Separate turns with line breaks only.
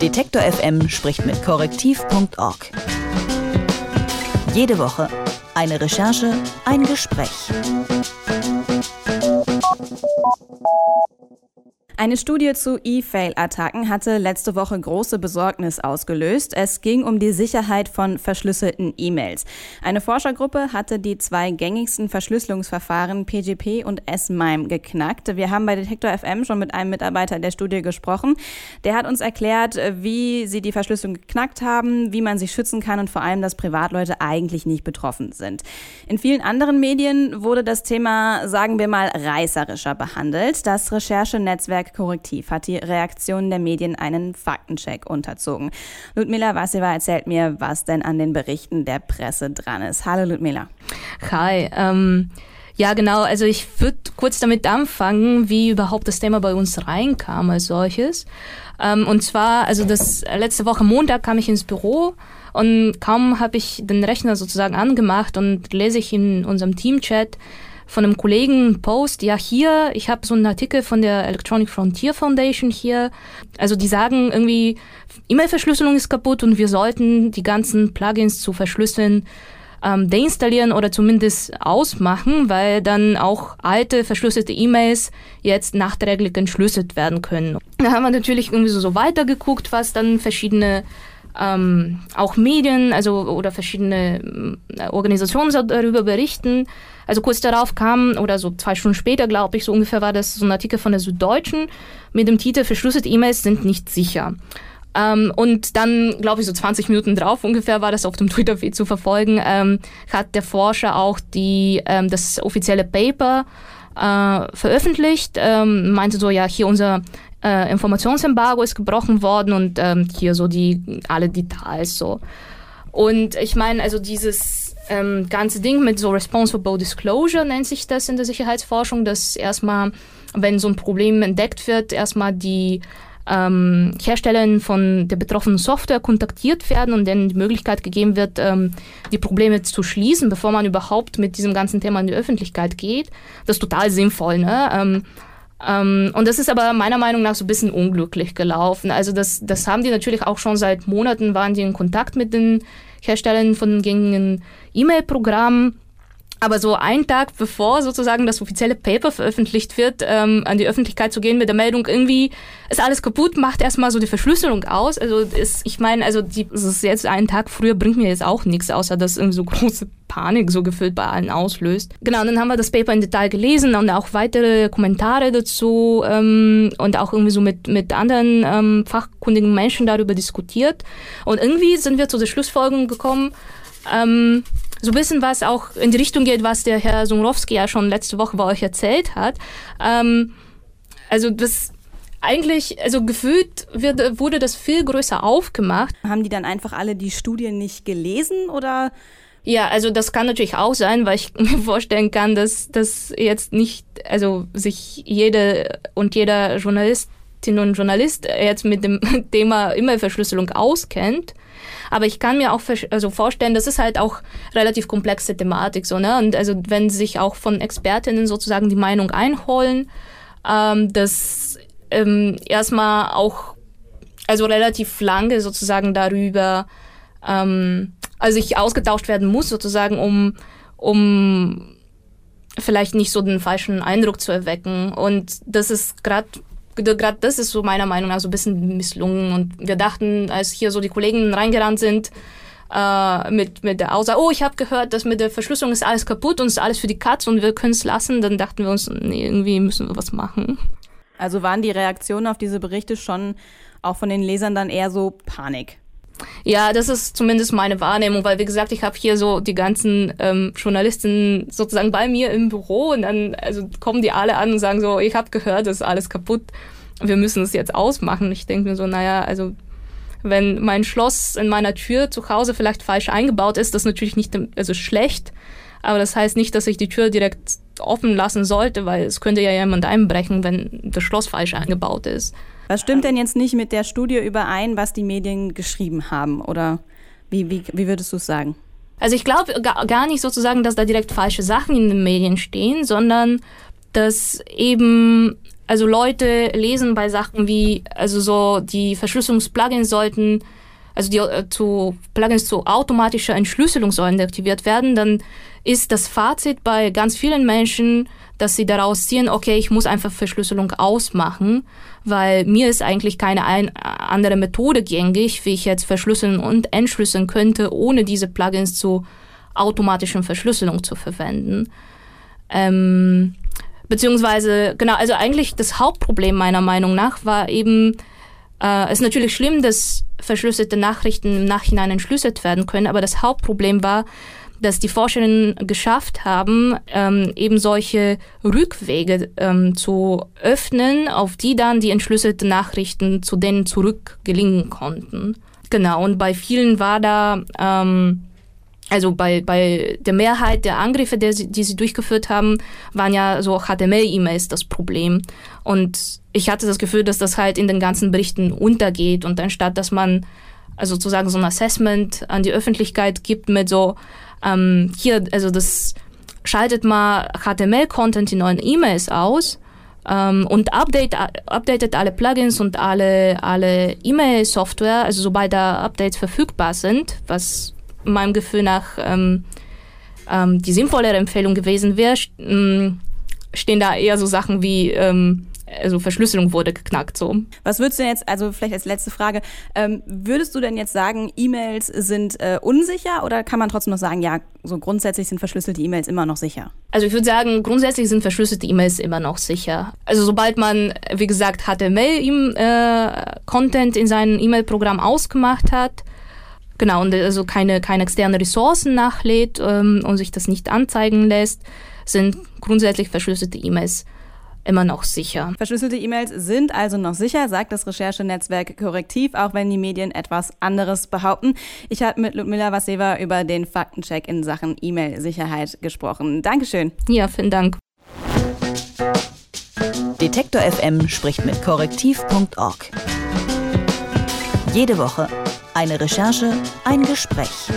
Detektor FM spricht mit korrektiv.org. Jede Woche eine Recherche, ein Gespräch.
Eine Studie zu E-Fail-Attacken hatte letzte Woche große Besorgnis ausgelöst. Es ging um die Sicherheit von verschlüsselten E-Mails. Eine Forschergruppe hatte die zwei gängigsten Verschlüsselungsverfahren PGP und S-MIME geknackt. Wir haben bei Detektor FM schon mit einem Mitarbeiter der Studie gesprochen. Der hat uns erklärt, wie sie die Verschlüsselung geknackt haben, wie man sich schützen kann und vor allem, dass Privatleute eigentlich nicht betroffen sind. In vielen anderen Medien wurde das Thema, sagen wir mal, reißerischer behandelt. Das Recherchenetzwerk Korrektiv hat die Reaktionen der Medien einen Faktencheck unterzogen. Ludmila Vasseva erzählt mir, was denn an den Berichten der Presse dran ist. Hallo Ludmila.
Hi. Ähm ja, genau. Also ich würde kurz damit anfangen, wie überhaupt das Thema bei uns reinkam als solches. Ähm, und zwar, also das letzte Woche Montag kam ich ins Büro und kaum habe ich den Rechner sozusagen angemacht und lese ich in unserem Teamchat, von einem Kollegen Post, ja hier, ich habe so einen Artikel von der Electronic Frontier Foundation hier. Also die sagen irgendwie, E-Mail-Verschlüsselung ist kaputt und wir sollten die ganzen Plugins zu verschlüsseln ähm, deinstallieren oder zumindest ausmachen, weil dann auch alte verschlüsselte E-Mails jetzt nachträglich entschlüsselt werden können. Da haben wir natürlich irgendwie so, so weitergeguckt, was dann verschiedene ähm, auch Medien, also oder verschiedene äh, Organisationen darüber berichten. Also kurz darauf kam, oder so zwei Stunden später, glaube ich, so ungefähr war das so ein Artikel von der Süddeutschen mit dem Titel Verschlüsselte E-Mails sind nicht sicher. Ähm, und dann, glaube ich, so 20 Minuten drauf ungefähr war das auf dem Twitter-Feed zu verfolgen, ähm, hat der Forscher auch die, ähm, das offizielle Paper äh, veröffentlicht, ähm, meinte so, ja, hier unser äh, Informationsembargo ist gebrochen worden und ähm, hier so die alle Details so. Und ich meine, also dieses ähm, ganze Ding mit so Responsible Disclosure nennt sich das in der Sicherheitsforschung, dass erstmal, wenn so ein Problem entdeckt wird, erstmal die ähm, Hersteller von der betroffenen Software kontaktiert werden und denen die Möglichkeit gegeben wird, ähm, die Probleme zu schließen, bevor man überhaupt mit diesem ganzen Thema in die Öffentlichkeit geht. Das ist total sinnvoll. Ne? Ähm, ähm, und das ist aber meiner Meinung nach so ein bisschen unglücklich gelaufen. Also das, das haben die natürlich auch schon seit Monaten, waren die in Kontakt mit den Herstellern von gängigen E-Mail-Programmen. Aber so einen Tag bevor sozusagen das offizielle Paper veröffentlicht wird, ähm, an die Öffentlichkeit zu gehen mit der Meldung, irgendwie ist alles kaputt, macht erstmal so die Verschlüsselung aus. Also ist, ich meine, also die, das ist jetzt einen Tag früher bringt mir jetzt auch nichts, außer dass irgendwie so große Panik so gefühlt bei allen auslöst. Genau, und dann haben wir das Paper in Detail gelesen und auch weitere Kommentare dazu ähm, und auch irgendwie so mit, mit anderen ähm, fachkundigen Menschen darüber diskutiert. Und irgendwie sind wir zu der Schlussfolgerung gekommen, ähm, so ein bisschen was auch in die Richtung geht, was der Herr Sumrowski ja schon letzte Woche bei euch erzählt hat. Ähm, also das eigentlich, also gefühlt wird, wurde das viel größer aufgemacht.
Haben die dann einfach alle die Studien nicht gelesen oder?
Ja, also das kann natürlich auch sein, weil ich mir vorstellen kann, dass das jetzt nicht, also sich jede und jeder Journalistin und Journalist jetzt mit dem Thema E-Mail-Verschlüsselung auskennt. Aber ich kann mir auch also vorstellen, das ist halt auch relativ komplexe Thematik so, ne? Und also wenn sich auch von Expertinnen sozusagen die Meinung einholen, ähm, dass ähm, erstmal auch also relativ lange sozusagen darüber ähm, also ich ausgetauscht werden muss sozusagen, um um vielleicht nicht so den falschen Eindruck zu erwecken. Und das ist gerade gerade das ist so meiner Meinung nach so ein bisschen misslungen. Und wir dachten, als hier so die Kollegen reingerannt sind, äh, mit, mit der Aussage, oh, ich habe gehört, dass mit der Verschlüsselung ist alles kaputt und ist alles für die Katz und wir können es lassen, dann dachten wir uns, nee, irgendwie müssen wir was machen.
Also waren die Reaktionen auf diese Berichte schon auch von den Lesern dann eher so Panik?
Ja, das ist zumindest meine Wahrnehmung, weil wie gesagt, ich habe hier so die ganzen ähm, Journalisten sozusagen bei mir im Büro und dann also kommen die alle an und sagen so, ich habe gehört, das ist alles kaputt, wir müssen es jetzt ausmachen. Ich denke mir so, naja, also wenn mein Schloss in meiner Tür zu Hause vielleicht falsch eingebaut ist, das ist natürlich nicht also schlecht, aber das heißt nicht, dass ich die Tür direkt offen lassen sollte, weil es könnte ja jemand einbrechen, wenn das Schloss falsch eingebaut ist.
Was stimmt denn jetzt nicht mit der Studie überein, was die Medien geschrieben haben? Oder wie, wie, wie würdest du es sagen?
Also ich glaube gar nicht sozusagen, dass da direkt falsche Sachen in den Medien stehen, sondern dass eben also Leute lesen bei Sachen wie, also so die Verschlüsselungsplugins sollten, also die äh, zu Plugins zu automatischer Entschlüsselung sollen aktiviert werden, dann ist das Fazit bei ganz vielen Menschen, dass sie daraus ziehen, okay, ich muss einfach Verschlüsselung ausmachen, weil mir ist eigentlich keine ein, andere Methode gängig, wie ich jetzt verschlüsseln und entschlüsseln könnte, ohne diese Plugins zu automatischen Verschlüsselung zu verwenden. Ähm, beziehungsweise, genau, also eigentlich das Hauptproblem meiner Meinung nach war eben, äh, es ist natürlich schlimm, dass verschlüsselte Nachrichten im Nachhinein entschlüsselt werden können, aber das Hauptproblem war, dass die Forscherinnen geschafft haben, ähm, eben solche Rückwege ähm, zu öffnen, auf die dann die entschlüsselten Nachrichten zu denen zurückgelingen konnten. Genau, und bei vielen war da, ähm, also bei, bei der Mehrheit der Angriffe, der sie, die sie durchgeführt haben, waren ja so HTML-E-Mails das Problem. Und ich hatte das Gefühl, dass das halt in den ganzen Berichten untergeht und anstatt, dass man also sozusagen so ein Assessment an die Öffentlichkeit gibt mit so, ähm, hier, also das schaltet mal HTML-Content in neuen E-Mails aus ähm, und update, updatet alle Plugins und alle, alle E-Mail-Software, also sobald da Updates verfügbar sind, was meinem Gefühl nach ähm, ähm, die sinnvollere Empfehlung gewesen wäre, ähm, stehen da eher so Sachen wie ähm, also Verschlüsselung wurde geknackt so.
Was würdest du jetzt, also vielleicht als letzte Frage, ähm, würdest du denn jetzt sagen, E-Mails sind äh, unsicher oder kann man trotzdem noch sagen, ja, so grundsätzlich sind verschlüsselte E-Mails immer noch sicher?
Also ich würde sagen, grundsätzlich sind verschlüsselte E-Mails immer noch sicher. Also sobald man, wie gesagt, HTML-Content äh, in seinem E-Mail-Programm ausgemacht hat, genau, und also keine, keine externen Ressourcen nachlädt ähm, und sich das nicht anzeigen lässt, sind grundsätzlich verschlüsselte E-Mails immer noch sicher.
Verschlüsselte E-Mails sind also noch sicher, sagt das Recherchenetzwerk Korrektiv, auch wenn die Medien etwas anderes behaupten. Ich habe mit Ludmila Vaseva über den Faktencheck in Sachen E-Mail-Sicherheit gesprochen. Dankeschön.
Ja, vielen Dank.
Detektor FM spricht mit korrektiv.org. Jede Woche eine Recherche, ein Gespräch.